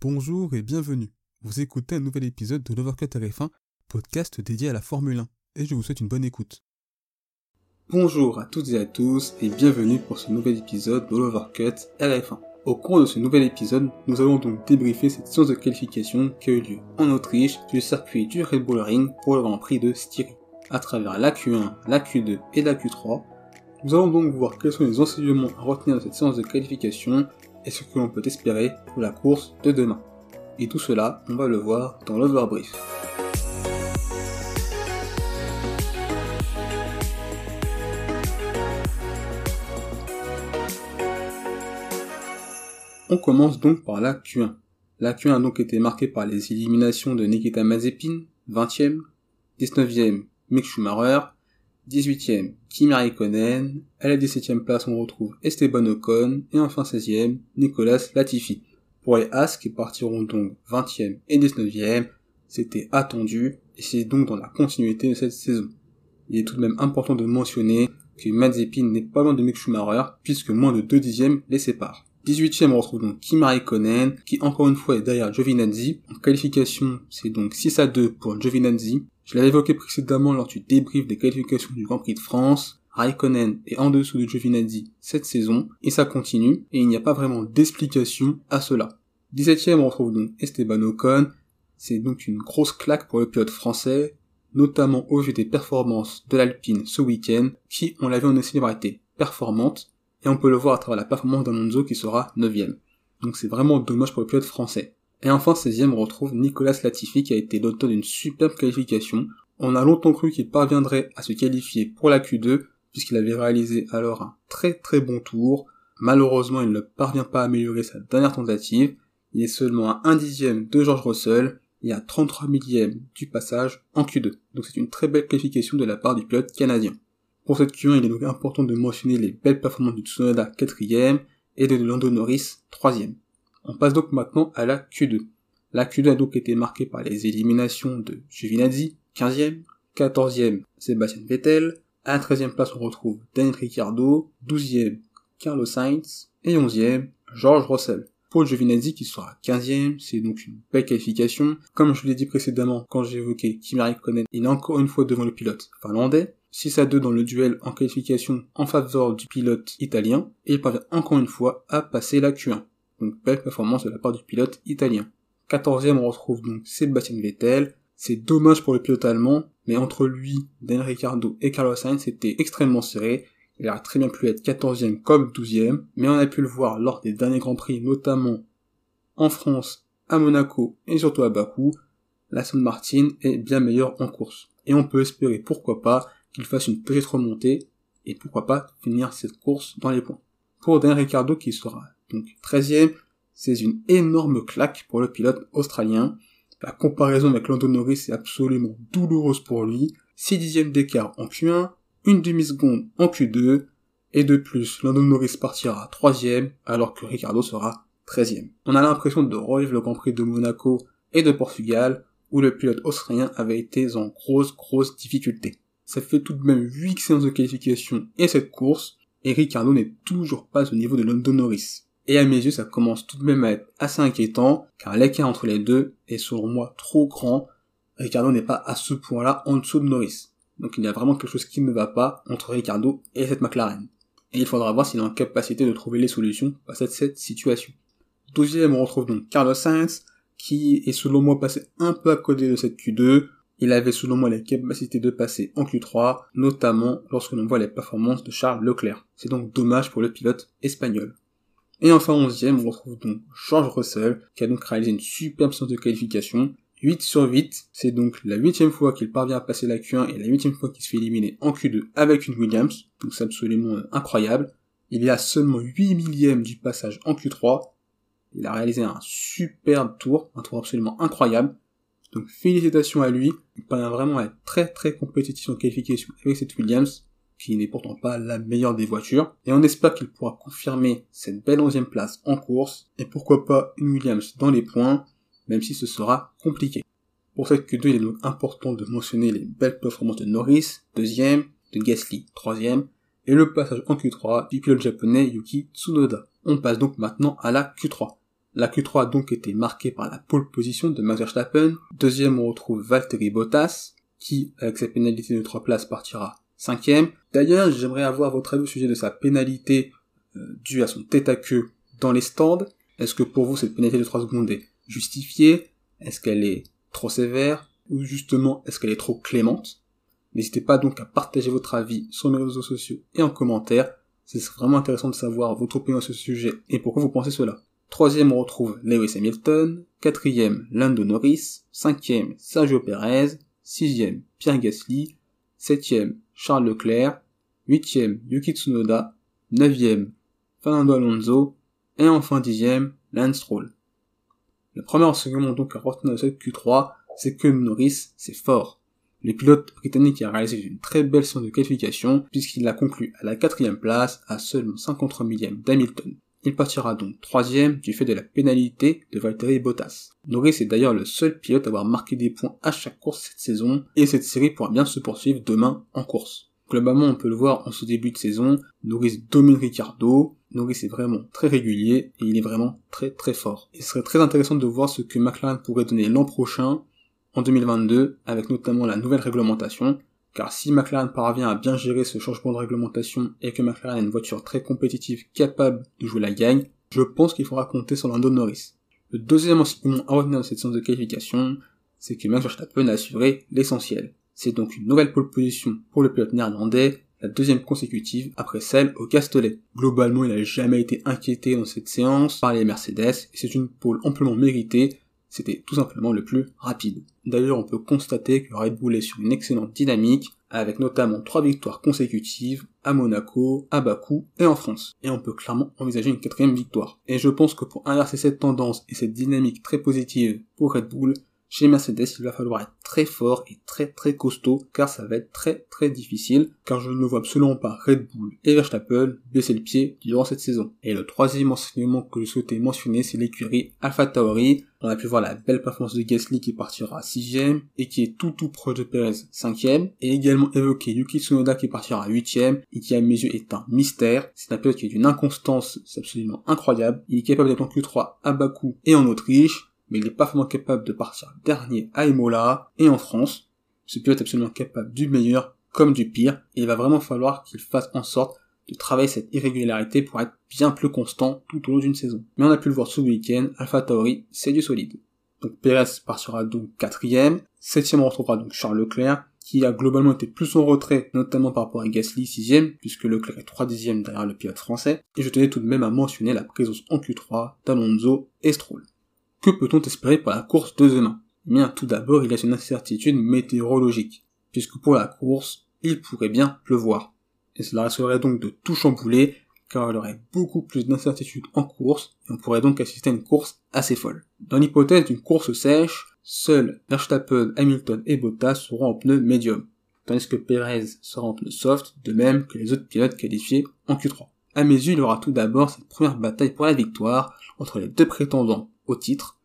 Bonjour et bienvenue. Vous écoutez un nouvel épisode de l'Overcut RF1, podcast dédié à la Formule 1, et je vous souhaite une bonne écoute. Bonjour à toutes et à tous et bienvenue pour ce nouvel épisode de l'Overcut RF1. Au cours de ce nouvel épisode, nous allons donc débriefer cette séance de qualification qui a eu lieu en Autriche du circuit du Red Bull Ring pour le Grand Prix de Styrie. À travers la Q1, la Q2 et la Q3, nous allons donc voir quels sont les enseignements à retenir de cette séance de qualification et ce que l'on peut espérer pour la course de demain. Et tout cela, on va le voir dans l'overbrief. On commence donc par la Q1. La Q1 a donc été marquée par les éliminations de Nikita Mazepin, 20e, 19e Mick Schumacher, 18e Kimi Raikkonen, à la 17e place on retrouve Esteban Ocon, et enfin 16e Nicolas Latifi. Pour les As qui partiront donc 20e et 19e, c'était attendu et c'est donc dans la continuité de cette saison. Il est tout de même important de mentionner que Mazepin n'est pas loin de Mick Schumacher puisque moins de 2 dixièmes les séparent. 18ème, on retrouve donc Kimi Raikkonen, qui encore une fois est derrière Giovinazzi. En qualification, c'est donc 6 à 2 pour Giovinazzi. Je l'avais évoqué précédemment lors du débrief des qualifications du Grand Prix de France. Raikkonen est en dessous de Giovinazzi cette saison, et ça continue, et il n'y a pas vraiment d'explication à cela. 17ème, on retrouve donc Esteban Ocon. C'est donc une grosse claque pour le pilote français, notamment au vu des performances de l'Alpine ce week-end, qui, on l'avait en essayé d'avoir été performantes, et on peut le voir à travers la performance d'Alonso qui sera 9ème. Donc c'est vraiment dommage pour le pilote français. Et enfin 16ème, on retrouve Nicolas Latifi qui a été l'auteur d'une superbe qualification. On a longtemps cru qu'il parviendrait à se qualifier pour la Q2 puisqu'il avait réalisé alors un très très bon tour. Malheureusement, il ne parvient pas à améliorer sa dernière tentative. Il est seulement à 1 dixième de George Russell et à 33 millième du passage en Q2. Donc c'est une très belle qualification de la part du pilote canadien. Pour cette Q1, il est donc important de mentionner les belles performances de Tsunoda 4ème et de Lando Norris 3ème. On passe donc maintenant à la Q2. La Q2 a donc été marquée par les éliminations de Giovinazzi 15ème, 14ème Sébastien Vettel, à la 13ème place on retrouve Daniel Ricciardo, 12ème Carlos Sainz et 11ème George Russell. Pour Giovinazzi qui sera 15ème, c'est donc une belle qualification. Comme je l'ai dit précédemment quand j'ai évoqué Kimi Raikkonen, il est encore une fois devant le pilote finlandais. 6 à 2 dans le duel en qualification en faveur du pilote italien, et il parvient encore une fois à passer la Q1. Donc belle performance de la part du pilote italien. 14e, on retrouve donc Sébastien Vettel. C'est dommage pour le pilote allemand, mais entre lui, Dan Ricciardo et Carlos Sainz, c'était extrêmement serré. Il aurait très bien pu être 14e comme 12e, mais on a pu le voir lors des derniers Grands Prix, notamment en France, à Monaco et surtout à Bakou. La Martin est bien meilleure en course. Et on peut espérer, pourquoi pas, qu'il fasse une petite remontée et pourquoi pas finir cette course dans les points. Pour Dan Ricardo qui sera donc 13e, c'est une énorme claque pour le pilote australien. La comparaison avec Lando Norris est absolument douloureuse pour lui. 6 dixièmes d'écart en Q1, une demi-seconde en Q2, et de plus, Lando Norris partira 3 alors que Ricardo sera 13e. On a l'impression de revivre le Grand Prix de Monaco et de Portugal, où le pilote australien avait été en grosse, grosse difficulté. Ça fait tout de même 8 séances de qualification et cette course, et Ricardo n'est toujours pas au niveau de London Norris. Et à mes yeux, ça commence tout de même à être assez inquiétant, car l'écart entre les deux est selon moi trop grand. Ricardo n'est pas à ce point-là en dessous de Norris. Donc il y a vraiment quelque chose qui ne va pas entre Ricardo et cette McLaren. Et il faudra voir s'il est en capacité de trouver les solutions à cette situation. Douzième, on retrouve donc Carlos Sainz, qui est selon moi passé un peu à côté de cette Q2, il avait selon moi la capacité de passer en Q3, notamment lorsque l'on voit les performances de Charles Leclerc. C'est donc dommage pour le pilote espagnol. Et enfin 11ème, on retrouve donc George Russell, qui a donc réalisé une superbe séance de qualification. 8 sur 8, c'est donc la huitième fois qu'il parvient à passer la Q1 et la huitième fois qu'il se fait éliminer en Q2 avec une Williams, donc c'est absolument euh, incroyable. Il est à seulement 8 millièmes du passage en Q3. Il a réalisé un superbe tour, un tour absolument incroyable. Donc félicitations à lui, il paraît vraiment être très très compétitif en qualification avec cette Williams, qui n'est pourtant pas la meilleure des voitures, et on espère qu'il pourra confirmer cette belle onzième place en course, et pourquoi pas une Williams dans les points, même si ce sera compliqué. Pour cette Q2, il est donc important de mentionner les belles performances de Norris, deuxième, de Gasly, troisième, et le passage en Q3 du pilote japonais Yuki Tsunoda. On passe donc maintenant à la Q3. La Q3 a donc été marquée par la pole position de Max Verstappen. Deuxième, on retrouve Valtteri Bottas, qui, avec sa pénalité de 3 places, partira cinquième. D'ailleurs, j'aimerais avoir votre avis au sujet de sa pénalité euh, due à son tête à queue dans les stands. Est-ce que pour vous cette pénalité de 3 secondes est justifiée? Est-ce qu'elle est trop sévère? Ou justement, est-ce qu'elle est trop clémente? N'hésitez pas donc à partager votre avis sur mes réseaux sociaux et en commentaire. C'est vraiment intéressant de savoir votre opinion à ce sujet et pourquoi vous pensez cela. Troisième, on retrouve Lewis Hamilton. Quatrième, Lando Norris. Cinquième, Sergio Perez. Sixième, Pierre Gasly. Septième, Charles Leclerc. Huitième, Yuki Tsunoda. Neuvième, Fernando Alonso. Et enfin dixième, Lance Stroll. Le premier enseignement donc à retenir de cette Q3, c'est que Norris, c'est fort. Le pilote britannique a réalisé une très belle séance de qualification puisqu'il a conclu à la quatrième place à seulement 53 millième d'Hamilton. Il partira donc troisième du fait de la pénalité de Valtteri Bottas. Norris est d'ailleurs le seul pilote à avoir marqué des points à chaque course cette saison et cette série pourra bien se poursuivre demain en course. Globalement, on peut le voir en ce début de saison, Norris domine Ricardo, Norris est vraiment très régulier et il est vraiment très très fort. Il serait très intéressant de voir ce que McLaren pourrait donner l'an prochain en 2022 avec notamment la nouvelle réglementation, car si McLaren parvient à bien gérer ce changement de réglementation et que McLaren a une voiture très compétitive capable de jouer la gagne, je pense qu'il faudra compter sur Lando Norris. Le deuxième enseignement à retenir de cette séance de qualification, c'est que Max Verstappen a assuré l'essentiel. C'est donc une nouvelle pole position pour le pilote néerlandais, la deuxième consécutive après celle au Castellet. Globalement, il n'a jamais été inquiété dans cette séance par les Mercedes et c'est une pole amplement méritée c'était tout simplement le plus rapide. D'ailleurs, on peut constater que Red Bull est sur une excellente dynamique, avec notamment trois victoires consécutives à Monaco, à Bakou et en France. Et on peut clairement envisager une quatrième victoire. Et je pense que pour inverser cette tendance et cette dynamique très positive pour Red Bull, chez Mercedes, il va falloir être très fort et très très costaud, car ça va être très très difficile, car je ne vois absolument pas Red Bull et Verstappen baisser le pied durant cette saison. Et le troisième enseignement que je souhaitais mentionner, c'est l'écurie Alpha Tauri. On a pu voir la belle performance de Gasly qui partira sixième et qui est tout tout proche de Perez cinquième, et également évoqué Yuki Tsunoda qui partira huitième et qui à mes yeux est un mystère. C'est un pilote qui est d'une inconstance, absolument incroyable. Il est capable d'être en Q3 à Bakou et en Autriche mais il n'est pas vraiment capable de partir dernier à Imola et en France. Ce pilote est absolument capable du meilleur comme du pire, et il va vraiment falloir qu'il fasse en sorte de travailler cette irrégularité pour être bien plus constant tout au long d'une saison. Mais on a pu le voir ce week-end, Alpha Tauri, c'est du solide. Donc Perez partira donc quatrième, septième on retrouvera donc Charles Leclerc, qui a globalement été plus en retrait, notamment par rapport à Gasly sixième, puisque Leclerc est trois dixième derrière le pilote français, et je tenais tout de même à mentionner la présence en Q3 d'Alonso et Stroll. Que peut-on espérer pour la course de demain? Eh bien, tout d'abord, il y a une incertitude météorologique, puisque pour la course, il pourrait bien pleuvoir. Et cela risquerait donc de tout chambouler, car il y aurait beaucoup plus d'incertitudes en course, et on pourrait donc assister à une course assez folle. Dans l'hypothèse d'une course sèche, seuls Verstappen, Hamilton et Bottas seront en pneus médium, tandis que Perez sera en pneu soft, de même que les autres pilotes qualifiés en Q3. À mes yeux, il y aura tout d'abord cette première bataille pour la victoire entre les deux prétendants au titre,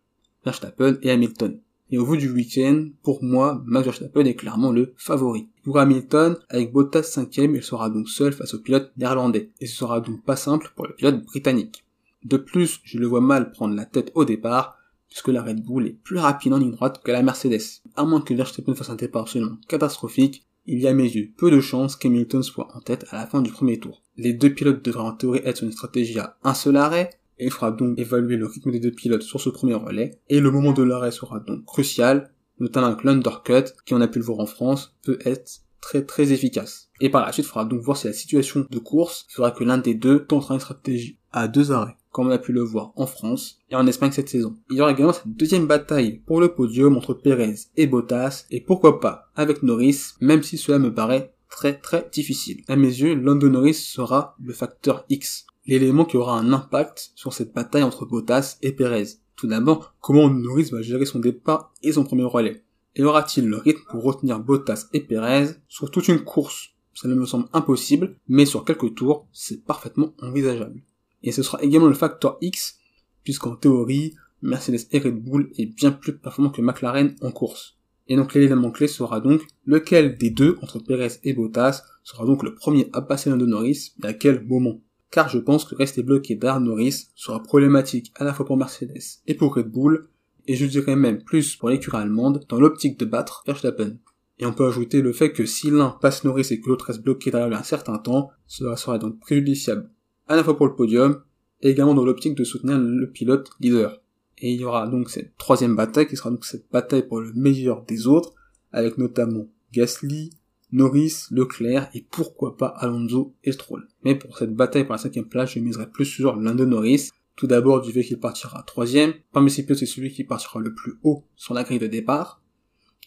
Verstappen et Hamilton. Et au bout du week-end, pour moi, Max Verstappen est clairement le favori. Pour Hamilton, avec Bottas cinquième, il sera donc seul face au pilote néerlandais. Et ce sera donc pas simple pour le pilote britannique. De plus, je le vois mal prendre la tête au départ, puisque la Red Bull est plus rapide en ligne droite que la Mercedes. À moins que Verstappen fasse un départ absolument catastrophique, il y a à mes yeux peu de chances qu'Hamilton soit en tête à la fin du premier tour. Les deux pilotes devraient en théorie être sur une stratégie à un seul arrêt, et il fera donc évaluer le rythme des deux pilotes sur ce premier relais, et le moment de l'arrêt sera donc crucial, notamment avec l'undercut, qui on a pu le voir en France, peut être très très efficace. Et par la suite, il faudra donc voir si la situation de course fera que l'un des deux tentera une stratégie à deux arrêts, comme on a pu le voir en France et en Espagne cette saison. Il y aura également cette deuxième bataille pour le podium entre Perez et Bottas, et pourquoi pas avec Norris, même si cela me paraît très très difficile. À mes yeux, Lando Norris sera le facteur X l'élément qui aura un impact sur cette bataille entre Bottas et Perez. Tout d'abord, comment Norris va gérer son départ et son premier relais Et aura-t-il le rythme pour retenir Bottas et Perez sur toute une course? Ça ne me semble impossible, mais sur quelques tours, c'est parfaitement envisageable. Et ce sera également le facteur X, puisqu'en théorie, Mercedes et Red Bull est bien plus performant que McLaren en course. Et donc l'élément clé sera donc lequel des deux, entre Perez et Bottas, sera donc le premier à passer l'un de Norris? Et à quel moment? Car je pense que rester bloqué derrière Norris sera problématique à la fois pour Mercedes et pour Red Bull, et je dirais même plus pour l'écurie allemande dans l'optique de battre Verstappen. Et on peut ajouter le fait que si l'un passe Norris et que l'autre reste bloqué derrière un certain temps, cela sera donc préjudiciable à la fois pour le podium et également dans l'optique de soutenir le pilote leader. Et il y aura donc cette troisième bataille qui sera donc cette bataille pour le meilleur des autres, avec notamment Gasly, Norris, Leclerc et pourquoi pas Alonso et Stroll. Mais pour cette bataille pour la cinquième place, je miserai plus sur l'un de Norris. Tout d'abord du fait qu'il partira troisième. Parmi ces pilotes, c'est celui qui partira le plus haut sur la grille de départ.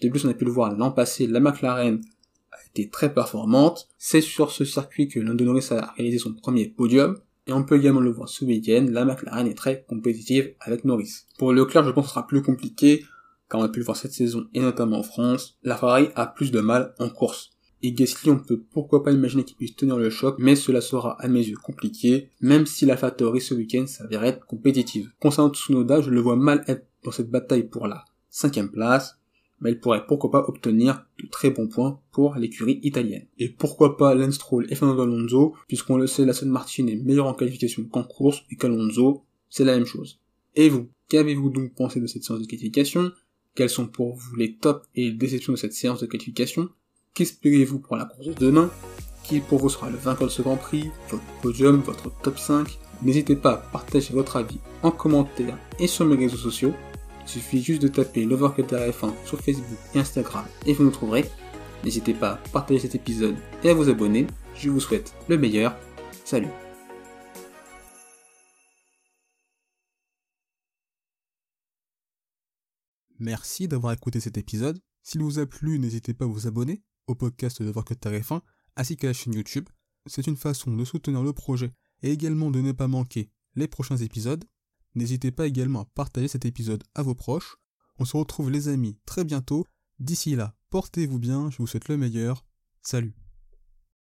De plus, on a pu le voir l'an passé, la McLaren a été très performante. C'est sur ce circuit que Lando Norris a réalisé son premier podium. Et on peut également le voir ce week-end, la McLaren est très compétitive avec Norris. Pour Leclerc, je pense que ce sera plus compliqué, car on a pu le voir cette saison, et notamment en France, la Ferrari a plus de mal en course. Et Gasly, on peut pourquoi pas imaginer qu'il puisse tenir le choc, mais cela sera à mes yeux compliqué, même si la Factory ce week-end s'avérait être compétitive. Concernant Tsunoda, je le vois mal être dans cette bataille pour la cinquième place, mais il pourrait pourquoi pas obtenir de très bons points pour l'écurie italienne. Et pourquoi pas Lance Stroll et Fernando Alonso, puisqu'on le sait, la Sun Martin est meilleure en qualification qu'en course, et qu'Alonso, c'est la même chose. Et vous, qu'avez-vous donc pensé de cette séance de qualification? Quels sont pour vous les tops et les déceptions de cette séance de qualification? Qu'espérez-vous pour la course de demain? Qui pour vous sera le vainqueur de ce Grand Prix? Votre podium, votre top 5 N'hésitez pas à partager votre avis en commentaire et sur mes réseaux sociaux. Il suffit juste de taper l'Overcutter F1 sur Facebook et Instagram et vous nous trouverez. N'hésitez pas à partager cet épisode et à vous abonner. Je vous souhaite le meilleur. Salut Merci d'avoir écouté cet épisode. S'il vous a plu, n'hésitez pas à vous abonner au podcast de Workout F1 ainsi qu'à la chaîne YouTube. C'est une façon de soutenir le projet et également de ne pas manquer les prochains épisodes. N'hésitez pas également à partager cet épisode à vos proches. On se retrouve les amis très bientôt. D'ici là, portez-vous bien, je vous souhaite le meilleur. Salut